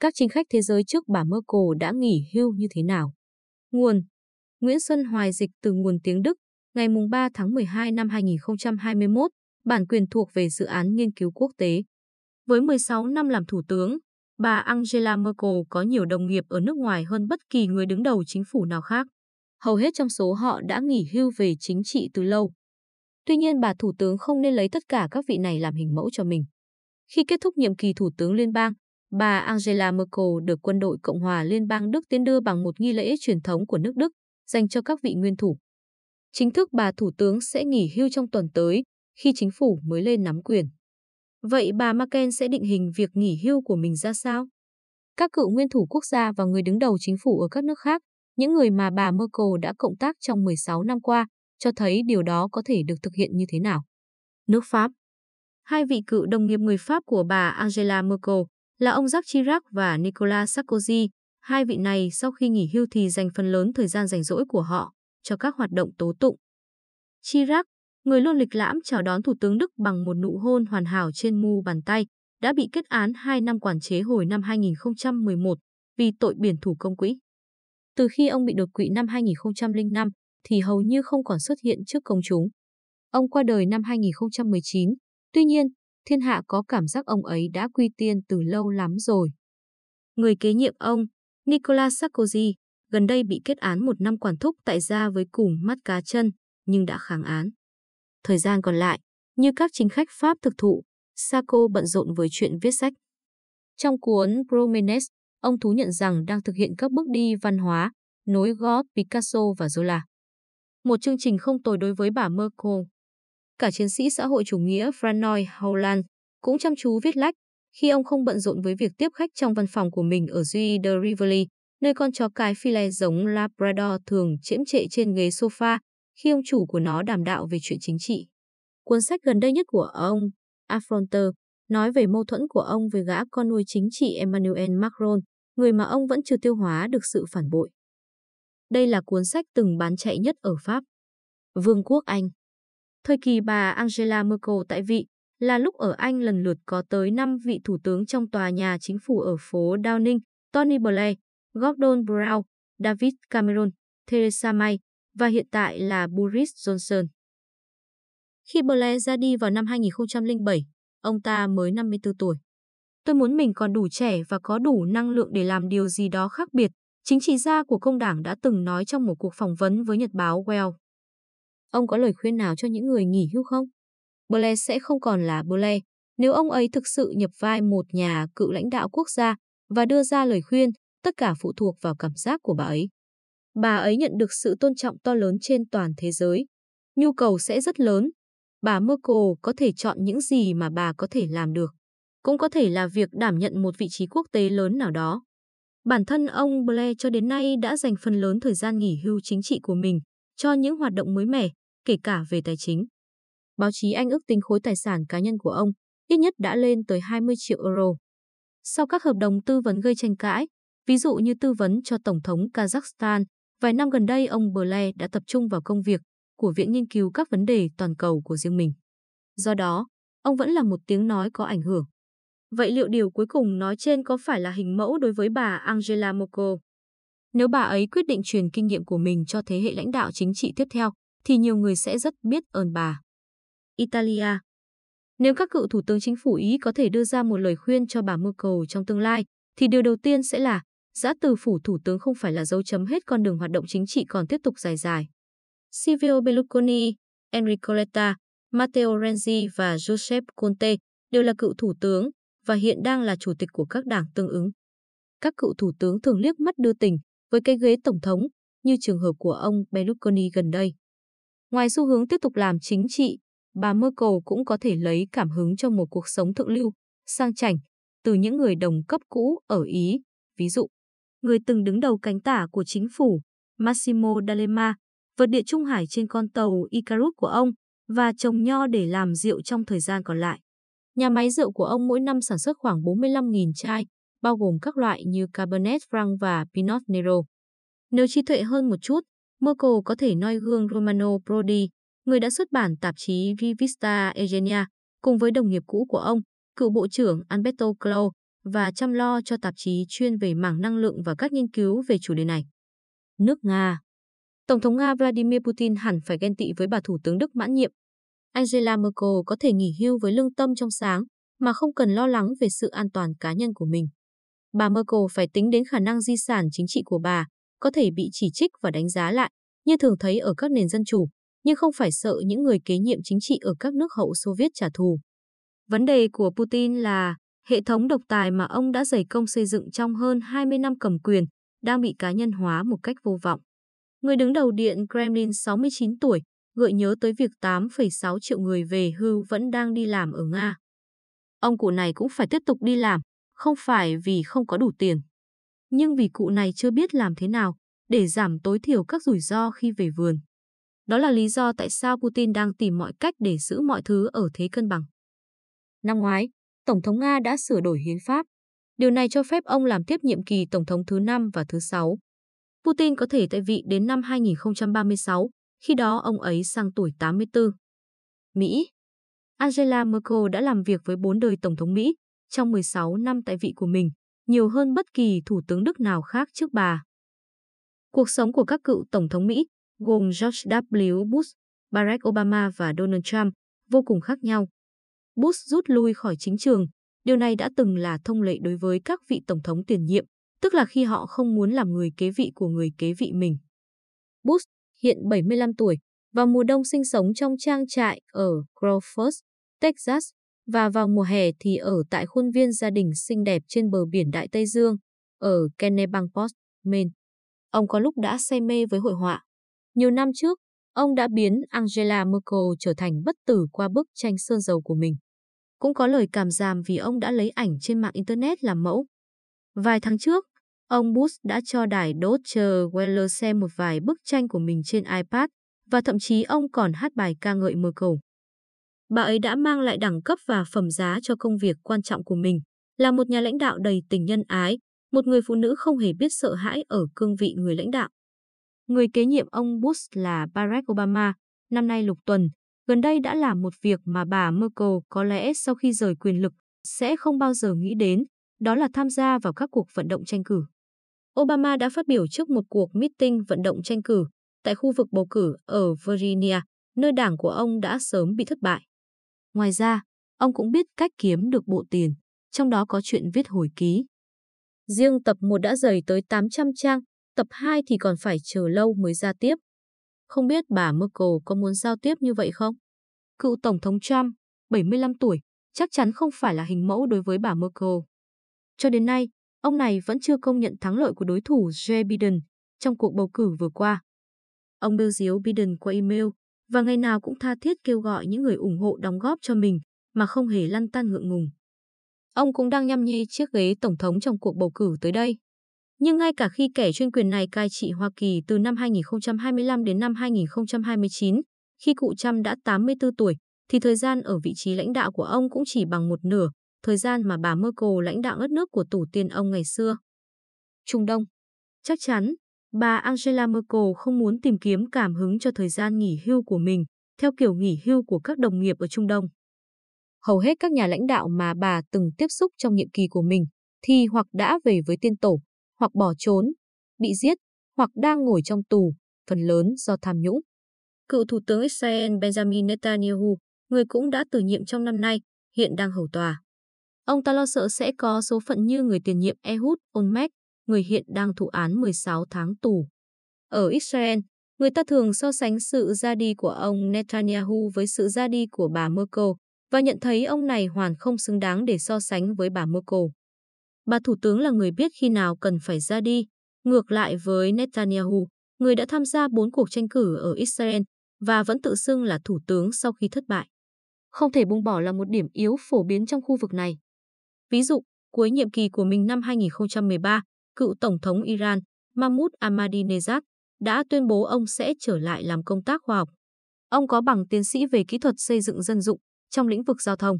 các chính khách thế giới trước bà Merkel đã nghỉ hưu như thế nào. Nguồn Nguyễn Xuân Hoài dịch từ nguồn tiếng Đức, ngày 3 tháng 12 năm 2021, bản quyền thuộc về dự án nghiên cứu quốc tế. Với 16 năm làm thủ tướng, bà Angela Merkel có nhiều đồng nghiệp ở nước ngoài hơn bất kỳ người đứng đầu chính phủ nào khác. Hầu hết trong số họ đã nghỉ hưu về chính trị từ lâu. Tuy nhiên bà thủ tướng không nên lấy tất cả các vị này làm hình mẫu cho mình. Khi kết thúc nhiệm kỳ thủ tướng liên bang, bà Angela Merkel được quân đội Cộng hòa Liên bang Đức tiến đưa bằng một nghi lễ truyền thống của nước Đức dành cho các vị nguyên thủ. Chính thức bà thủ tướng sẽ nghỉ hưu trong tuần tới khi chính phủ mới lên nắm quyền. Vậy bà Merkel sẽ định hình việc nghỉ hưu của mình ra sao? Các cựu nguyên thủ quốc gia và người đứng đầu chính phủ ở các nước khác, những người mà bà Merkel đã cộng tác trong 16 năm qua, cho thấy điều đó có thể được thực hiện như thế nào. Nước Pháp Hai vị cựu đồng nghiệp người Pháp của bà Angela Merkel là ông Jacques Chirac và Nicolas Sarkozy. Hai vị này sau khi nghỉ hưu thì dành phần lớn thời gian rảnh rỗi của họ cho các hoạt động tố tụng. Chirac, người luôn lịch lãm chào đón Thủ tướng Đức bằng một nụ hôn hoàn hảo trên mu bàn tay, đã bị kết án 2 năm quản chế hồi năm 2011 vì tội biển thủ công quỹ. Từ khi ông bị đột quỵ năm 2005 thì hầu như không còn xuất hiện trước công chúng. Ông qua đời năm 2019, tuy nhiên, thiên hạ có cảm giác ông ấy đã quy tiên từ lâu lắm rồi. Người kế nhiệm ông, Nicolas Sarkozy, gần đây bị kết án một năm quản thúc tại gia với cùng mắt cá chân, nhưng đã kháng án. Thời gian còn lại, như các chính khách Pháp thực thụ, Sarko bận rộn với chuyện viết sách. Trong cuốn Promenes, ông thú nhận rằng đang thực hiện các bước đi văn hóa, nối gót Picasso và Zola. Một chương trình không tồi đối với bà Merkel. Cả chiến sĩ xã hội chủ nghĩa Franoy Holland cũng chăm chú viết lách khi ông không bận rộn với việc tiếp khách trong văn phòng của mình ở Rue de Rivoli, nơi con chó cái Philet giống Labrador thường chiếm trệ trên ghế sofa khi ông chủ của nó đàm đạo về chuyện chính trị. Cuốn sách gần đây nhất của ông, Affronter, nói về mâu thuẫn của ông với gã con nuôi chính trị Emmanuel Macron, người mà ông vẫn chưa tiêu hóa được sự phản bội. Đây là cuốn sách từng bán chạy nhất ở Pháp. Vương quốc Anh Thời kỳ bà Angela Merkel tại vị là lúc ở Anh lần lượt có tới 5 vị thủ tướng trong tòa nhà chính phủ ở phố Downing, Tony Blair, Gordon Brown, David Cameron, Theresa May và hiện tại là Boris Johnson. Khi Blair ra đi vào năm 2007, ông ta mới 54 tuổi. Tôi muốn mình còn đủ trẻ và có đủ năng lượng để làm điều gì đó khác biệt, chính trị gia của công đảng đã từng nói trong một cuộc phỏng vấn với nhật báo Well. Ông có lời khuyên nào cho những người nghỉ hưu không? Blair sẽ không còn là Blair nếu ông ấy thực sự nhập vai một nhà cựu lãnh đạo quốc gia và đưa ra lời khuyên, tất cả phụ thuộc vào cảm giác của bà ấy. Bà ấy nhận được sự tôn trọng to lớn trên toàn thế giới. Nhu cầu sẽ rất lớn. Bà Merkel có thể chọn những gì mà bà có thể làm được. Cũng có thể là việc đảm nhận một vị trí quốc tế lớn nào đó. Bản thân ông Blair cho đến nay đã dành phần lớn thời gian nghỉ hưu chính trị của mình cho những hoạt động mới mẻ, kể cả về tài chính. Báo chí Anh ước tính khối tài sản cá nhân của ông ít nhất đã lên tới 20 triệu euro. Sau các hợp đồng tư vấn gây tranh cãi, ví dụ như tư vấn cho Tổng thống Kazakhstan, vài năm gần đây ông Blair đã tập trung vào công việc của Viện Nghiên cứu các vấn đề toàn cầu của riêng mình. Do đó, ông vẫn là một tiếng nói có ảnh hưởng. Vậy liệu điều cuối cùng nói trên có phải là hình mẫu đối với bà Angela Merkel? Nếu bà ấy quyết định truyền kinh nghiệm của mình cho thế hệ lãnh đạo chính trị tiếp theo, thì nhiều người sẽ rất biết ơn bà. Italia Nếu các cựu thủ tướng chính phủ Ý có thể đưa ra một lời khuyên cho bà Merkel trong tương lai, thì điều đầu tiên sẽ là giã từ phủ thủ tướng không phải là dấu chấm hết con đường hoạt động chính trị còn tiếp tục dài dài. Silvio Berlusconi, Enrico Letta, Matteo Renzi và Giuseppe Conte đều là cựu thủ tướng và hiện đang là chủ tịch của các đảng tương ứng. Các cựu thủ tướng thường liếc mắt đưa tình với cái ghế tổng thống, như trường hợp của ông Berlusconi gần đây. Ngoài xu hướng tiếp tục làm chính trị, bà Merkel cũng có thể lấy cảm hứng cho một cuộc sống thượng lưu, sang chảnh, từ những người đồng cấp cũ ở Ý, ví dụ, người từng đứng đầu cánh tả của chính phủ, Massimo D'Alema, vượt địa Trung Hải trên con tàu Icarus của ông và trồng nho để làm rượu trong thời gian còn lại. Nhà máy rượu của ông mỗi năm sản xuất khoảng 45.000 chai, bao gồm các loại như Cabernet Franc và Pinot Nero. Nếu trí tuệ hơn một chút, Merkel có thể noi gương Romano Prodi, người đã xuất bản tạp chí Rivista Eugenia, cùng với đồng nghiệp cũ của ông, cựu bộ trưởng Alberto Clau và chăm lo cho tạp chí chuyên về mảng năng lượng và các nghiên cứu về chủ đề này. Nước Nga Tổng thống Nga Vladimir Putin hẳn phải ghen tị với bà Thủ tướng Đức mãn nhiệm. Angela Merkel có thể nghỉ hưu với lương tâm trong sáng mà không cần lo lắng về sự an toàn cá nhân của mình. Bà Merkel phải tính đến khả năng di sản chính trị của bà, có thể bị chỉ trích và đánh giá lại, như thường thấy ở các nền dân chủ, nhưng không phải sợ những người kế nhiệm chính trị ở các nước hậu Xô Viết trả thù. Vấn đề của Putin là hệ thống độc tài mà ông đã dày công xây dựng trong hơn 20 năm cầm quyền đang bị cá nhân hóa một cách vô vọng. Người đứng đầu Điện Kremlin 69 tuổi gợi nhớ tới việc 8,6 triệu người về hưu vẫn đang đi làm ở Nga. Ông cụ này cũng phải tiếp tục đi làm, không phải vì không có đủ tiền, nhưng vì cụ này chưa biết làm thế nào để giảm tối thiểu các rủi ro khi về vườn. Đó là lý do tại sao Putin đang tìm mọi cách để giữ mọi thứ ở thế cân bằng. Năm ngoái, Tổng thống Nga đã sửa đổi hiến pháp. Điều này cho phép ông làm tiếp nhiệm kỳ Tổng thống thứ 5 và thứ 6. Putin có thể tại vị đến năm 2036, khi đó ông ấy sang tuổi 84. Mỹ Angela Merkel đã làm việc với bốn đời Tổng thống Mỹ trong 16 năm tại vị của mình, nhiều hơn bất kỳ thủ tướng Đức nào khác trước bà. Cuộc sống của các cựu Tổng thống Mỹ, gồm George W. Bush, Barack Obama và Donald Trump, vô cùng khác nhau. Bush rút lui khỏi chính trường, điều này đã từng là thông lệ đối với các vị Tổng thống tiền nhiệm, tức là khi họ không muốn làm người kế vị của người kế vị mình. Bush, hiện 75 tuổi, vào mùa đông sinh sống trong trang trại ở Crawford, Texas, và vào mùa hè thì ở tại khuôn viên gia đình xinh đẹp trên bờ biển Đại Tây Dương, ở Kennebunkport, Maine. Ông có lúc đã say mê với hội họa. Nhiều năm trước, ông đã biến Angela Merkel trở thành bất tử qua bức tranh sơn dầu của mình. Cũng có lời cảm giảm vì ông đã lấy ảnh trên mạng Internet làm mẫu. Vài tháng trước, ông Bush đã cho đài Deutsche Welle xem một vài bức tranh của mình trên iPad và thậm chí ông còn hát bài ca ngợi Merkel. Bà ấy đã mang lại đẳng cấp và phẩm giá cho công việc quan trọng của mình, là một nhà lãnh đạo đầy tình nhân ái, một người phụ nữ không hề biết sợ hãi ở cương vị người lãnh đạo. Người kế nhiệm ông Bush là Barack Obama, năm nay lục tuần, gần đây đã làm một việc mà bà Merkel có lẽ sau khi rời quyền lực sẽ không bao giờ nghĩ đến, đó là tham gia vào các cuộc vận động tranh cử. Obama đã phát biểu trước một cuộc meeting vận động tranh cử tại khu vực bầu cử ở Virginia, nơi đảng của ông đã sớm bị thất bại. Ngoài ra, ông cũng biết cách kiếm được bộ tiền, trong đó có chuyện viết hồi ký. Riêng tập 1 đã dày tới 800 trang, tập 2 thì còn phải chờ lâu mới ra tiếp. Không biết bà Merkel có muốn giao tiếp như vậy không? Cựu Tổng thống Trump, 75 tuổi, chắc chắn không phải là hình mẫu đối với bà Merkel. Cho đến nay, ông này vẫn chưa công nhận thắng lợi của đối thủ Joe Biden trong cuộc bầu cử vừa qua. Ông bêu diếu Biden qua email và ngày nào cũng tha thiết kêu gọi những người ủng hộ đóng góp cho mình mà không hề lăn tăn ngượng ngùng. Ông cũng đang nhăm nhi chiếc ghế tổng thống trong cuộc bầu cử tới đây. Nhưng ngay cả khi kẻ chuyên quyền này cai trị Hoa Kỳ từ năm 2025 đến năm 2029, khi cụ Trump đã 84 tuổi, thì thời gian ở vị trí lãnh đạo của ông cũng chỉ bằng một nửa thời gian mà bà Merkel lãnh đạo đất nước của tổ tiên ông ngày xưa. Trung Đông Chắc chắn, bà Angela Merkel không muốn tìm kiếm cảm hứng cho thời gian nghỉ hưu của mình, theo kiểu nghỉ hưu của các đồng nghiệp ở Trung Đông. Hầu hết các nhà lãnh đạo mà bà từng tiếp xúc trong nhiệm kỳ của mình thì hoặc đã về với tiên tổ, hoặc bỏ trốn, bị giết, hoặc đang ngồi trong tù, phần lớn do tham nhũng. Cựu Thủ tướng Israel Benjamin Netanyahu, người cũng đã từ nhiệm trong năm nay, hiện đang hầu tòa. Ông ta lo sợ sẽ có số phận như người tiền nhiệm Ehud Olmert, người hiện đang thụ án 16 tháng tù. Ở Israel, người ta thường so sánh sự ra đi của ông Netanyahu với sự ra đi của bà Merkel và nhận thấy ông này hoàn không xứng đáng để so sánh với bà Merkel. Bà Thủ tướng là người biết khi nào cần phải ra đi, ngược lại với Netanyahu, người đã tham gia bốn cuộc tranh cử ở Israel và vẫn tự xưng là thủ tướng sau khi thất bại. Không thể buông bỏ là một điểm yếu phổ biến trong khu vực này. Ví dụ, cuối nhiệm kỳ của mình năm 2013, cựu Tổng thống Iran Mahmoud Ahmadinejad đã tuyên bố ông sẽ trở lại làm công tác khoa học. Ông có bằng tiến sĩ về kỹ thuật xây dựng dân dụng trong lĩnh vực giao thông,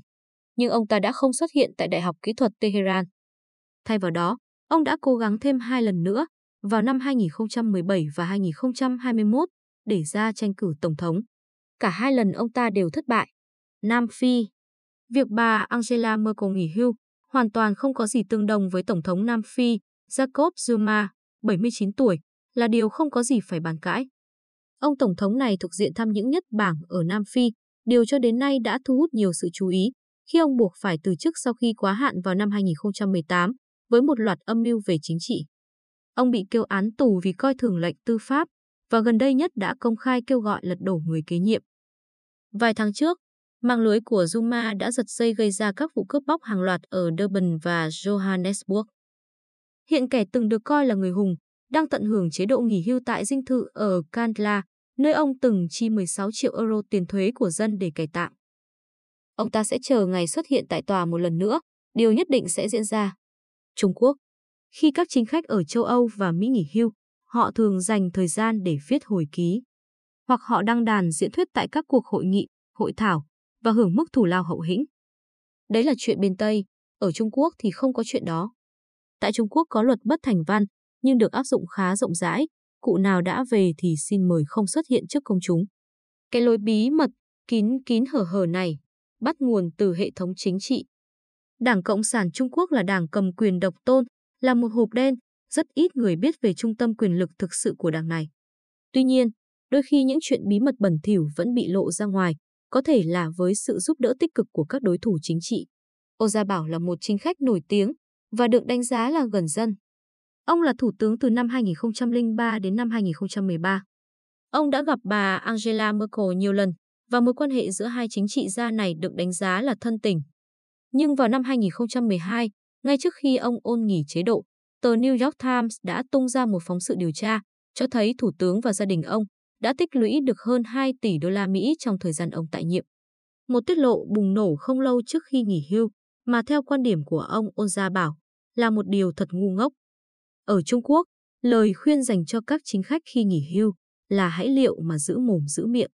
nhưng ông ta đã không xuất hiện tại Đại học Kỹ thuật Tehran. Thay vào đó, ông đã cố gắng thêm hai lần nữa vào năm 2017 và 2021 để ra tranh cử tổng thống. Cả hai lần ông ta đều thất bại. Nam Phi Việc bà Angela Merkel nghỉ hưu hoàn toàn không có gì tương đồng với Tổng thống Nam Phi Jacob Zuma, 79 tuổi, là điều không có gì phải bàn cãi. Ông Tổng thống này thuộc diện tham nhũng nhất bảng ở Nam Phi, điều cho đến nay đã thu hút nhiều sự chú ý khi ông buộc phải từ chức sau khi quá hạn vào năm 2018 với một loạt âm mưu về chính trị. Ông bị kêu án tù vì coi thường lệnh tư pháp và gần đây nhất đã công khai kêu gọi lật đổ người kế nhiệm. Vài tháng trước, mạng lưới của Zuma đã giật dây gây ra các vụ cướp bóc hàng loạt ở Durban và Johannesburg. Hiện kẻ từng được coi là người hùng, đang tận hưởng chế độ nghỉ hưu tại dinh thự ở Kandla, nơi ông từng chi 16 triệu euro tiền thuế của dân để cải tạo. Ông ta sẽ chờ ngày xuất hiện tại tòa một lần nữa, điều nhất định sẽ diễn ra. Trung Quốc Khi các chính khách ở châu Âu và Mỹ nghỉ hưu, họ thường dành thời gian để viết hồi ký. Hoặc họ đăng đàn diễn thuyết tại các cuộc hội nghị, hội thảo và hưởng mức thù lao hậu hĩnh. Đấy là chuyện bên Tây, ở Trung Quốc thì không có chuyện đó. Tại Trung Quốc có luật bất thành văn, nhưng được áp dụng khá rộng rãi, cụ nào đã về thì xin mời không xuất hiện trước công chúng. Cái lối bí mật, kín kín hở hở này, bắt nguồn từ hệ thống chính trị. Đảng Cộng sản Trung Quốc là đảng cầm quyền độc tôn, là một hộp đen, rất ít người biết về trung tâm quyền lực thực sự của đảng này. Tuy nhiên, đôi khi những chuyện bí mật bẩn thỉu vẫn bị lộ ra ngoài, có thể là với sự giúp đỡ tích cực của các đối thủ chính trị. Ô Gia Bảo là một chính khách nổi tiếng và được đánh giá là gần dân. Ông là thủ tướng từ năm 2003 đến năm 2013. Ông đã gặp bà Angela Merkel nhiều lần và mối quan hệ giữa hai chính trị gia này được đánh giá là thân tình. Nhưng vào năm 2012, ngay trước khi ông ôn nghỉ chế độ, tờ New York Times đã tung ra một phóng sự điều tra cho thấy thủ tướng và gia đình ông đã tích lũy được hơn 2 tỷ đô la Mỹ trong thời gian ông tại nhiệm. Một tiết lộ bùng nổ không lâu trước khi nghỉ hưu, mà theo quan điểm của ông Ôn Gia Bảo, là một điều thật ngu ngốc. Ở Trung Quốc, lời khuyên dành cho các chính khách khi nghỉ hưu là hãy liệu mà giữ mồm giữ miệng.